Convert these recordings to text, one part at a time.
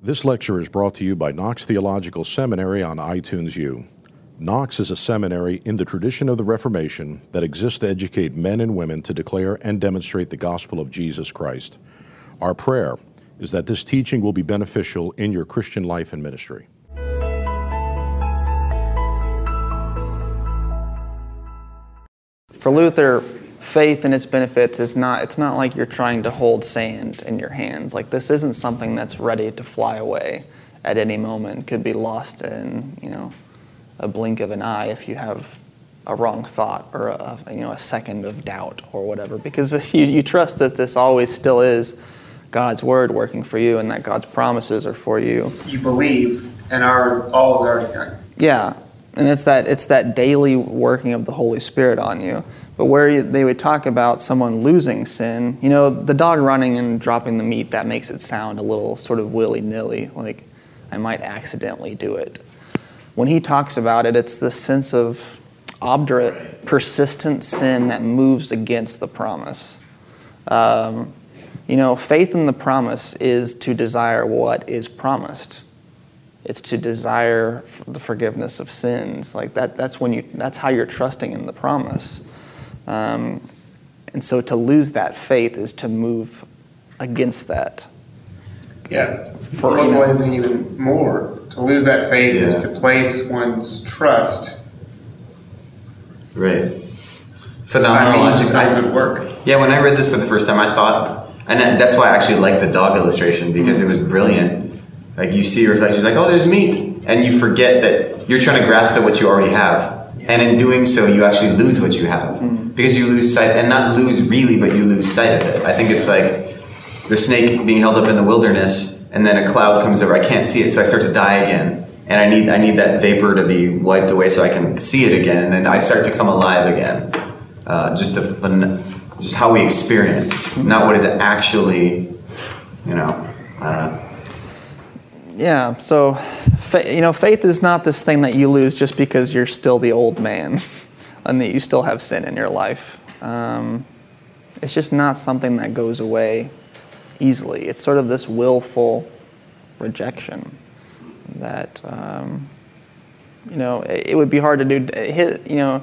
This lecture is brought to you by Knox Theological Seminary on iTunes U. Knox is a seminary in the tradition of the Reformation that exists to educate men and women to declare and demonstrate the gospel of Jesus Christ. Our prayer is that this teaching will be beneficial in your Christian life and ministry. For Luther, faith and its benefits is not it's not like you're trying to hold sand in your hands. Like this isn't something that's ready to fly away at any moment. Could be lost in, you know, a blink of an eye if you have a wrong thought or a, you know a second of doubt or whatever because if you, you trust that this always still is god's word working for you and that god's promises are for you You believe, and our all is already done. yeah and it's that it's that daily working of the holy spirit on you but where they would talk about someone losing sin you know the dog running and dropping the meat that makes it sound a little sort of willy-nilly like i might accidentally do it when he talks about it it's the sense of obdurate, persistent sin that moves against the promise. Um, you know, faith in the promise is to desire what is promised. It's to desire the forgiveness of sins. Like that, that's when you. That's how you're trusting in the promise. Um, and so to lose that faith is to move against that. Yeah. For, For you know- even more, to lose that faith is to place one's trust Right. by Phenomenal means of I- good work. Yeah, when I read this for the first time, I thought, and that's why I actually like the dog illustration because it was brilliant. Like you see reflections, like oh, there's meat, and you forget that you're trying to grasp at what you already have, and in doing so, you actually lose what you have because you lose sight, and not lose really, but you lose sight of it. I think it's like the snake being held up in the wilderness, and then a cloud comes over. I can't see it, so I start to die again, and I need I need that vapor to be wiped away so I can see it again, and then I start to come alive again. Uh, just the phen- just how we experience, not what is actually, you know, I don't know. Yeah, so you know, faith is not this thing that you lose just because you're still the old man and that you still have sin in your life. Um, it's just not something that goes away easily. It's sort of this willful rejection that um, you know it, it would be hard to do. Hit, you know,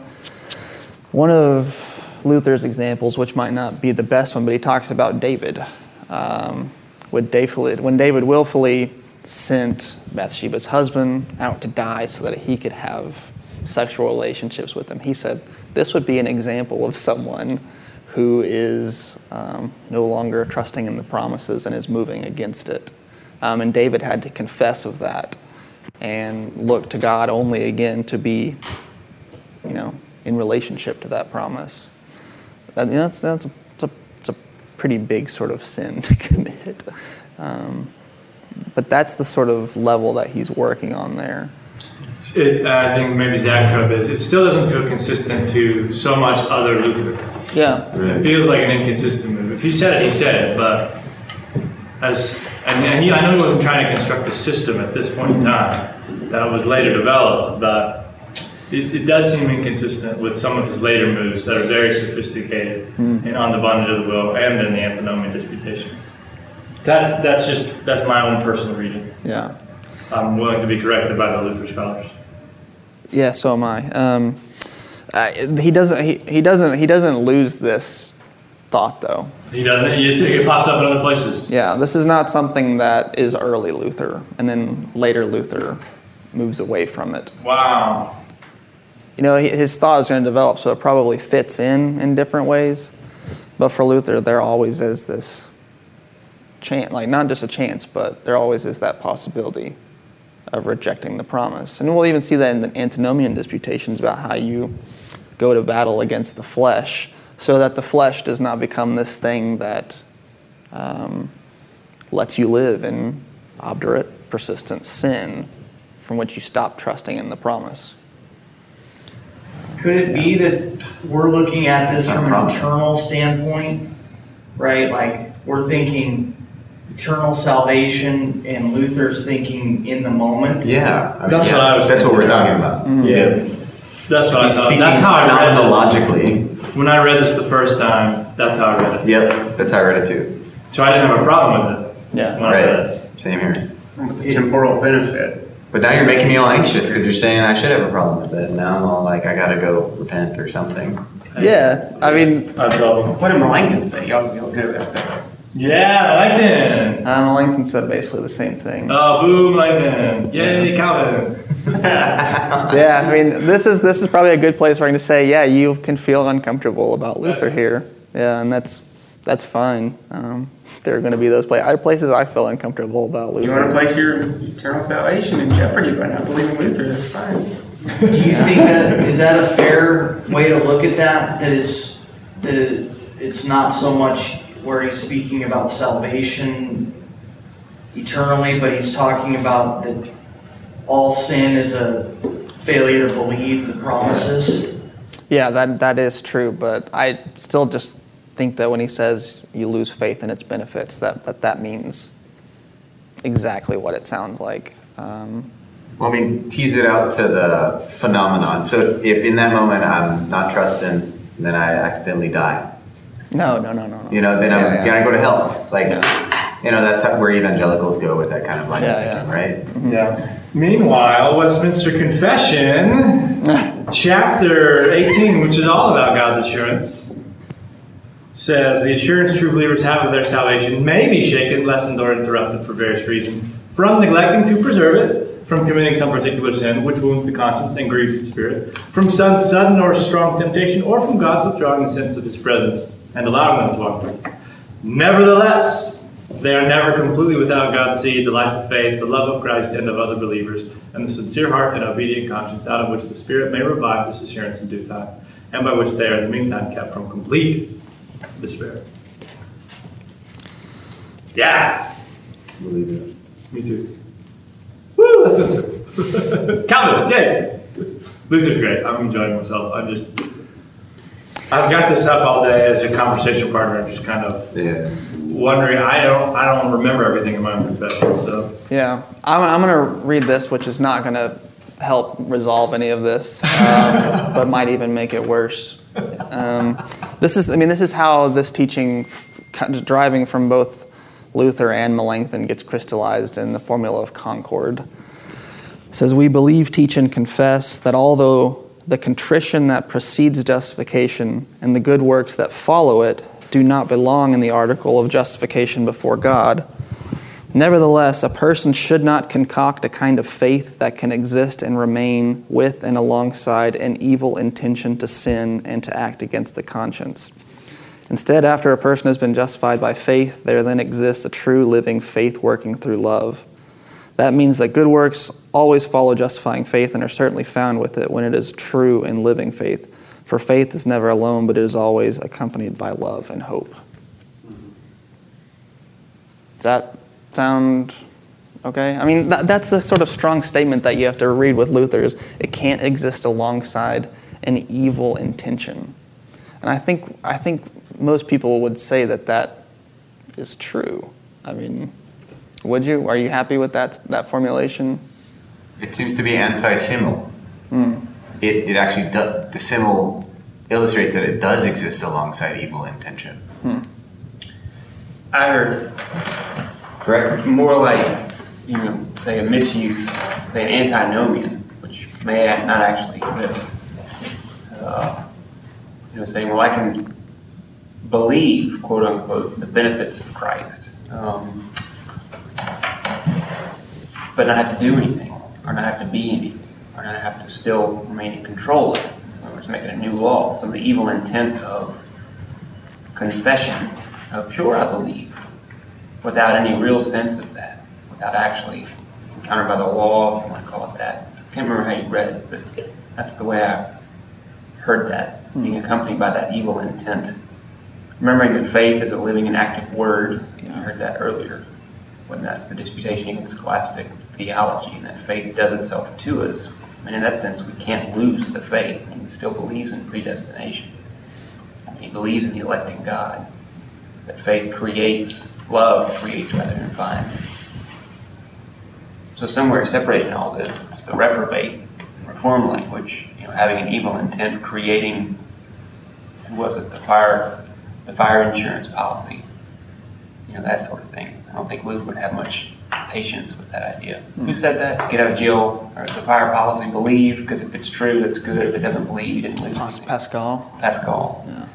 one of Luther's examples, which might not be the best one, but he talks about David. Um, with David, when David willfully sent Bathsheba's husband out to die so that he could have sexual relationships with him, he said, This would be an example of someone who is um, no longer trusting in the promises and is moving against it. Um, and David had to confess of that and look to God only again to be, you know, in relationship to that promise. That, you know, that's, that's, a, it's, a, a pretty big sort of sin to commit. Um, but that's the sort of level that he's working on there. It, I think maybe Zach Trubb is. It still doesn't feel consistent to so much other Luther. Yeah. It feels like an inconsistent move. If he said it, he said it. But as and, he, I know he wasn't trying to construct a system at this point in time that was later developed, but it, it does seem inconsistent with some of his later moves that are very sophisticated hmm. and on the bondage of the will and in the antinomian disputations. That's that's just that's my own personal reading. Yeah. I'm willing to be corrected by the Luther scholars. Yeah, so am I. Um, uh, he doesn't. He, he doesn't. He doesn't lose this thought though. He doesn't. It, it pops up in other places. Yeah, this is not something that is early Luther, and then later Luther moves away from it. Wow. You know, his thought is going to develop, so it probably fits in in different ways. But for Luther, there always is this chance, like not just a chance, but there always is that possibility of rejecting the promise. And we'll even see that in the antinomian disputations about how you go to battle against the flesh so that the flesh does not become this thing that um, lets you live in obdurate, persistent sin from which you stop trusting in the promise. Could it be that we're looking at this from an promise. eternal standpoint, right? Like we're thinking eternal salvation, and Luther's thinking in the moment. Yeah, I mean, That's yeah, what I was That's what we're talking about. Yeah. That's what I He's thought. That's how I read this. phenomenologically. When I read this the first time, that's how I read it. Yep, that's how I read it too. So I didn't have a problem with it Yeah. when I read it. Right. Same here. with the temporal benefit. But now you're making me all anxious because you're saying I should have a problem with it. Now I'm all like, I gotta go repent or something. Yeah, I mean, That's all. What did Melanchthon say? Y'all feel good about that? Yeah, Langdon. um, Langton said basically the same thing. Oh, boom, Langdon. Yay, Calvin. Yeah, I mean, this is this is probably a good place where I can say, yeah, you can feel uncomfortable about Luther here. Yeah, and that's that's fine. Um, there are going to be those places. Other places I feel uncomfortable about Luther. You want to place your eternal salvation in jeopardy by not believing Luther? That's fine. Do you think that, is that a fair way to look at that? That it's, that it's not so much where he's speaking about salvation eternally, but he's talking about that all sin is a failure to believe the promises? Yeah, that that is true, but I still just think that when he says you lose faith in its benefits, that that, that means exactly what it sounds like. Um, Well, I mean, tease it out to the phenomenon. So if, if in that moment I'm not trusting, then I accidentally die. No, no, no, no, no. You know, then I'm Yeah, yeah. gonna go to hell. Like, you know, that's how, where evangelicals go with that kind of line Yeah, of thinking, right? Mm-hmm. Yeah. Meanwhile, Westminster Confession, chapter 18, which is all about God's assurance, says the assurance true believers have of their salvation may be shaken, lessened, or interrupted for various reasons. From neglecting to preserve it, from committing some particular sin which wounds the conscience and grieves the spirit, from some sudden or strong temptation, or from God's withdrawing the sense of his presence and allowing them to walk with him. Nevertheless, they are never completely without God's seed, the life of faith, the love of Christ and of other believers, and the sincere heart and obedient conscience, out of which the Spirit may revive this assurance in due time, and by which they are in the meantime kept from complete despair. Yeah, Believe it. me too. Woo, that's good. Calvin, yay! Luther's great. I'm enjoying myself. I'm just. I've got this up all day as a conversation partner. I'm just kind of Yeah. wondering. I don't. I don't remember everything in my own confession. So Yeah, I'm, I'm going to read this, which is not going to help resolve any of this, um, but might even make it worse. Um, this is, I mean, this is how this teaching, f- kind of driving from both Luther and Melanchthon, gets crystallized in the formula of concord. It says, We believe, teach, and confess that although the contrition that precedes justification and the good works that follow it do not belong in the article of justification before God, Nevertheless, a person should not concoct a kind of faith that can exist and remain with and alongside an evil intention to sin and to act against the conscience. Instead, after a person has been justified by faith, there then exists a true living faith working through love. That means that good works always follow justifying faith and are certainly found with it when it is true and living faith. For faith is never alone, but it is always accompanied by love and hope. Does that sound okay? I mean, that, that's the sort of strong statement that you have to read with Luther's. It can't exist alongside an evil intention. And I think, I think most people would say that that is true. I mean, would you? Are you happy with that, that formulation? It seems to be anti-simul. It, it actually does, the simul illustrates that it does exist alongside evil intention. I heard Correct? more like, you know, say a misuse, say an antinomian, which may not actually exist. Uh, you know, saying, well, I can believe, quote unquote, the benefits of Christ, um, but not have to do anything, or not have to be anything, or not have to still remain in control of it. In other words, making a new law. So the evil intent of confession of, sure, I believe, without any real sense of that, without actually encountered by the law, if you want to call it that. I can't remember how you read it, but that's the way I heard that, hmm. being accompanied by that evil intent. Remembering that faith is a living and active word, you heard that earlier, when that's the disputation against scholastic theology, and that faith does itself to us. And in that sense, we can't lose the faith. He still believes in predestination. He believes in the electing God. That faith creates, love creates rather than finds. So somewhere separating all this, it's the reprobate reform language, you know, having an evil intent, creating, who was it, the fire, the fire insurance policy, you know, that sort of thing. I don't think Luther would have much patience with that idea. Who said that? Get out of jail or the fire policy. Believe because if it's true, that's good. If it doesn't believe, you didn't lose. Pas- Pascal. Pascal. Yeah.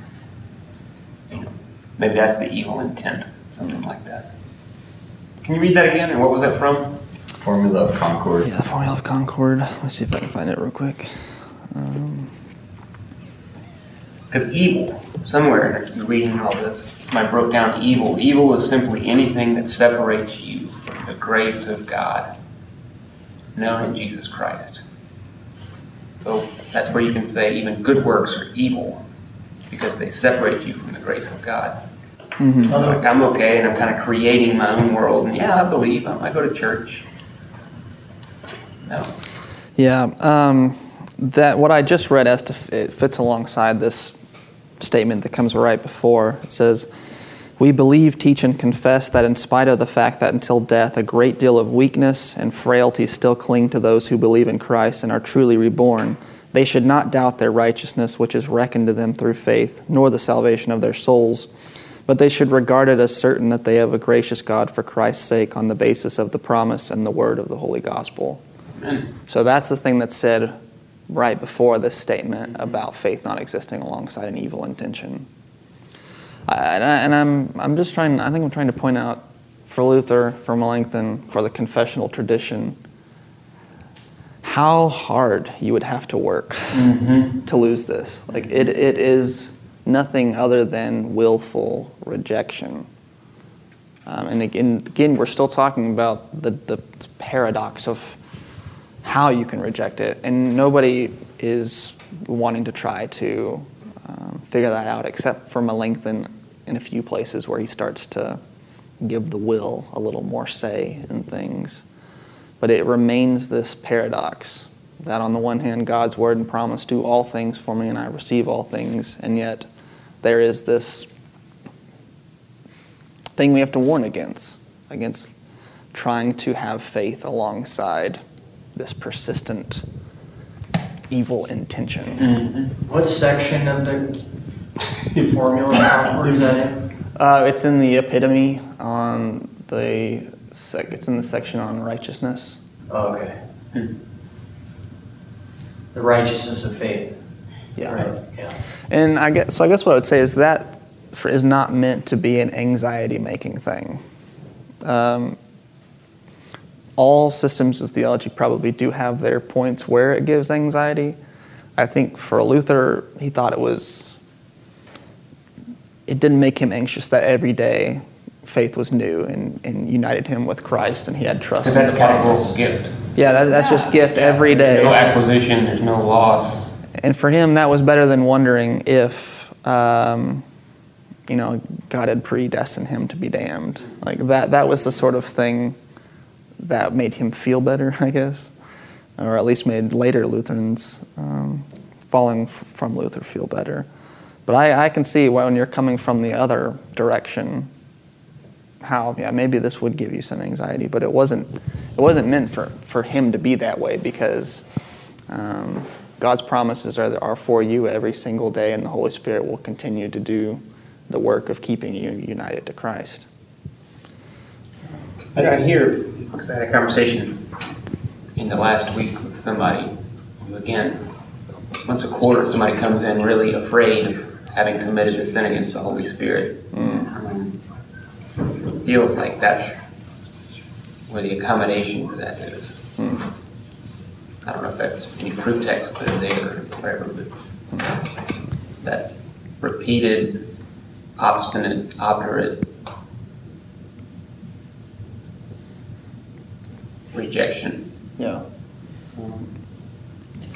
You know, maybe that's the evil intent, something like that. Can you read that again? And what was that from? Formula of Concord. Yeah, the Formula of Concord. Let me see if I can find it real quick. Um, because evil, somewhere in reading all this, somebody broke down evil. Evil is simply anything that separates you from the grace of God, known in Jesus Christ. So that's where you can say even good works are evil, because they separate you from the grace of God. Like I'm okay, and I'm kind of creating my own world, and yeah, I believe, I I go to church. No. Yeah, um, that what I just read as to it fits alongside this statement that comes right before. It says, "We believe, teach, and confess that in spite of the fact that until death a great deal of weakness and frailty still cling to those who believe in Christ and are truly reborn, they should not doubt their righteousness, which is reckoned to them through faith, nor the salvation of their souls." But they should regard it as certain that they have a gracious God for Christ's sake on the basis of the promise and the word of the Holy Gospel. Amen. So that's the thing that's said right before this statement about faith not existing alongside an evil intention. I, and, I, and I'm, I'm just trying, I think I'm trying to point out for Luther, for Melanchthon, for the confessional tradition, how hard you would have to work to lose this. Like, it, it is nothing other than willful rejection. Um, and again, again, we're still talking about the, the paradox of how you can reject it. And nobody is wanting to try to um, figure that out except for Melanchthon in a few places where he starts to give the will a little more say in things. But it remains this paradox that on the one hand, God's word and promise do all things for me and I receive all things, and yet there is this thing we have to warn against, against trying to have faith alongside this persistent evil intention. Mm-hmm. What section of the formula is that in? Uh, it's in the epitome on the sec- it's in the section on righteousness. Oh, okay. The righteousness of faith. Yeah. Right, yeah. And I guess so. I guess what I would say is that for, is not meant to be an anxiety-making thing. Um, all systems of theology probably do have their points where it gives anxiety. I think for Luther, he thought it was. It didn't make him anxious that every day faith was new and, and united him with Christ, and he had trust. Because in that's the promise. categorical gift. Yeah, that, that's just gift every day. No acquisition, there's no loss. And for him, that was better than wondering if, um, you know, God had predestined him to be damned. Like that, that was the sort of thing that made him feel better, I guess, or at least made later Lutherans um, following f- from Luther feel better. But I, I can see when you're coming from the other direction, how yeah maybe this would give you some anxiety, but it wasn't. It wasn't meant for, for him to be that way because. Um, God's promises are, are for you every single day, and the Holy Spirit will continue to do the work of keeping you united to Christ. I hear, because I had a conversation in the last week with somebody who, again, once a quarter, somebody comes in really afraid of having committed a sin against the Holy Spirit. Um, Feels like that's where the accommodation for that is. Hmm. I don't know if that's any proof text that are there or whatever, but that repeated, obstinate, obdurate rejection. Yeah. Um,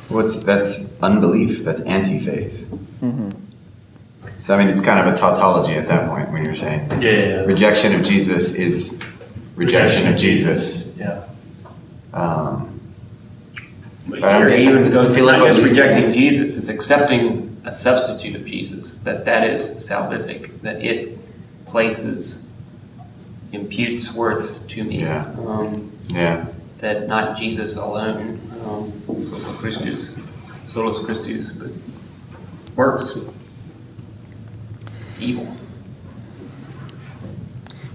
What's that's unbelief? That's anti-faith. Mm-hmm. So I mean, it's kind of a tautology at that point when you're saying Yeah, yeah, yeah. rejection of Jesus is rejection of Jesus. Yeah. Um, But I don't here, even it doesn't though it's feel like not just he's saying. rejecting Jesus, it's accepting a substitute of Jesus. That that is salvific. That it places, imputes worth to me. Yeah. Um, yeah, that not Jesus alone, um, solo Christus, solus Christus, but works. Evil.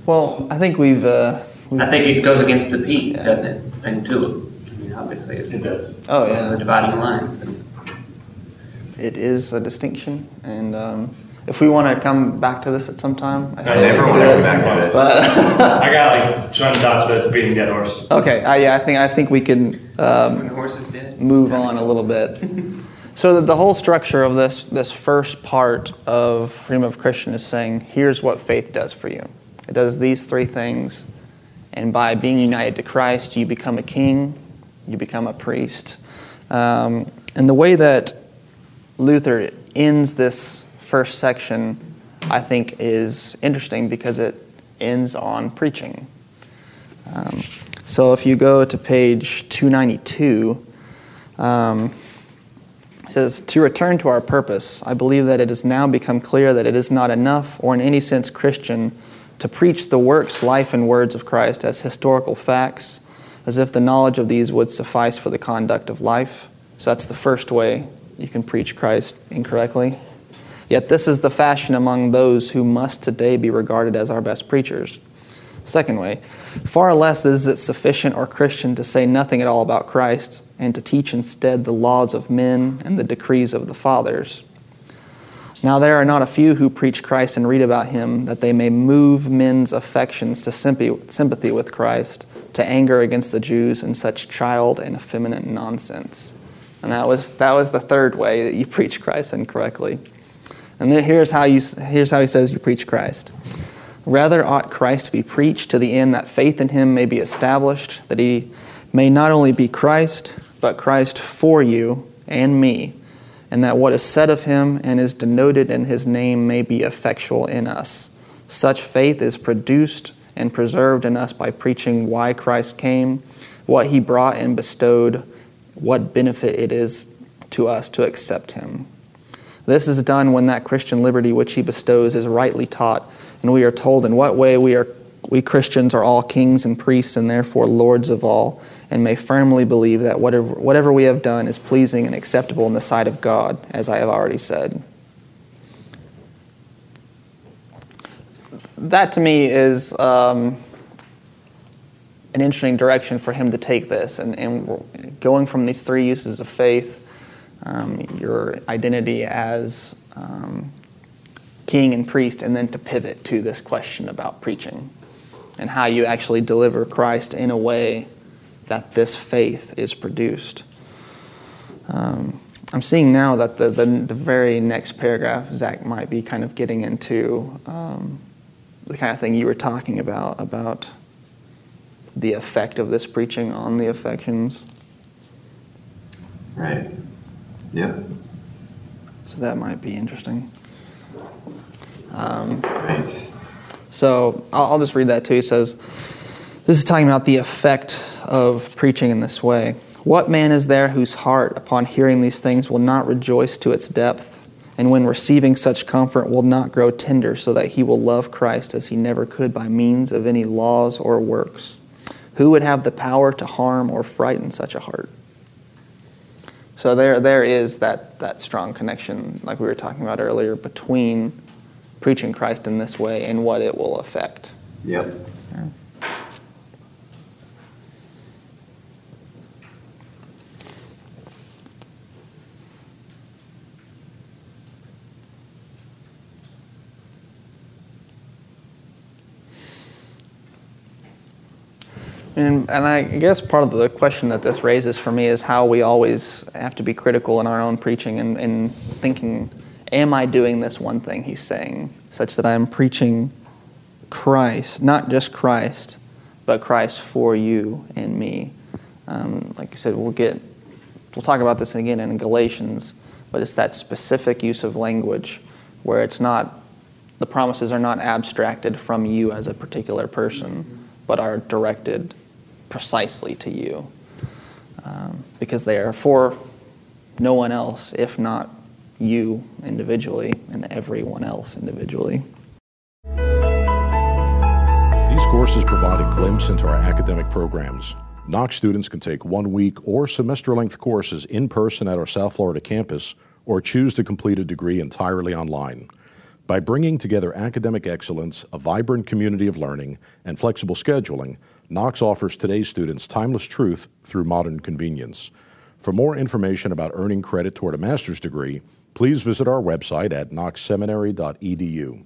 Well, I think we've uh, I think it goes against the P, doesn't it, and tulip? I mean, obviously, it's. It does. Oh, yeah. is the dividing lines, and It is a distinction, and um, if we want to come back to this at some time, I I never want to come back to this. I got like 200 dots, but it's beating dead horse. Okay, I, yeah, I think I think we can um, when the horse is dead. move on a little bit. So that the whole structure of this this first part of freedom of Christian is saying, here's what faith does for you. It does these three things, and by being united to Christ, you become a king, you become a priest. Um, and the way that Luther ends this first section, I think, is interesting because it ends on preaching. Um, so if you go to page 292, um, it says, To return to our purpose, I believe that it has now become clear that it is not enough, or in any sense Christian, to preach the works, life, and words of Christ as historical facts, as if the knowledge of these would suffice for the conduct of life. So that's the first way you can preach Christ incorrectly. Yet this is the fashion among those who must today be regarded as our best preachers. Second way, far less is it sufficient or Christian to say nothing at all about Christ and to teach instead the laws of men and the decrees of the fathers. Now there are not a few who preach Christ and read about him that they may move men's affections to sympathy with Christ, to anger against the Jews and such child and effeminate nonsense. And that was, that was the third way that you preach Christ incorrectly. And then here's how, you, here's how he says you preach Christ. Rather ought Christ to be preached to the end that faith in him may be established, that he may not only be Christ, but Christ for you and me, and that what is said of him and is denoted in his name may be effectual in us. Such faith is produced and preserved in us by preaching why Christ came, what he brought and bestowed, what benefit it is to us to accept him. This is done when that Christian liberty which he bestows is rightly taught, and we are told in what way we are we Christians are all kings and priests and therefore lords of all, and may firmly believe that whatever, whatever we have done is pleasing and acceptable in the sight of God, as I have already said. That to me is um, an interesting direction for him to take this, and, and going from these three uses of faith, um, your identity as um, king and priest, and then to pivot to this question about preaching and how you actually deliver Christ in a way that this faith is produced. Um, I'm seeing now that the, the, the, very next paragraph, Zach might be kind of getting into um, the kind of thing you were talking about, about the effect of this preaching on the affections. Right. Yep. So that might be interesting. Um, Right. So I'll, I'll just read that too. He says, This is talking about the effect of preaching in this way. What man is there whose heart, upon hearing these things, will not rejoice to its depth, and when receiving such comfort, will not grow tender, so that he will love Christ as he never could by means of any laws or works? Who would have the power to harm or frighten such a heart? So there, there is that, that strong connection, like we were talking about earlier, between preaching Christ in this way and what it will affect. Yep. And, and I guess part of the question that this raises for me is how we always have to be critical in our own preaching and, and thinking, am I doing this one thing he's saying, such that I'm preaching Christ, not just Christ, but Christ for you and me. Um, like I said, we'll get, we'll talk about this again in Galatians, but it's that specific use of language where it's not, the promises are not abstracted from you as a particular person, but are directed precisely to you um, because they are for no one else if not you individually and everyone else individually. These courses provide a glimpse into our academic programs. Knox students can take one week or semester length courses in person at our South Florida campus or choose to complete a degree entirely online. By bringing together academic excellence, a vibrant community of learning, and flexible scheduling, Knox offers today's students timeless truth through modern convenience. For more information about earning credit toward a master's degree, please visit our website at knoxseminary.edu.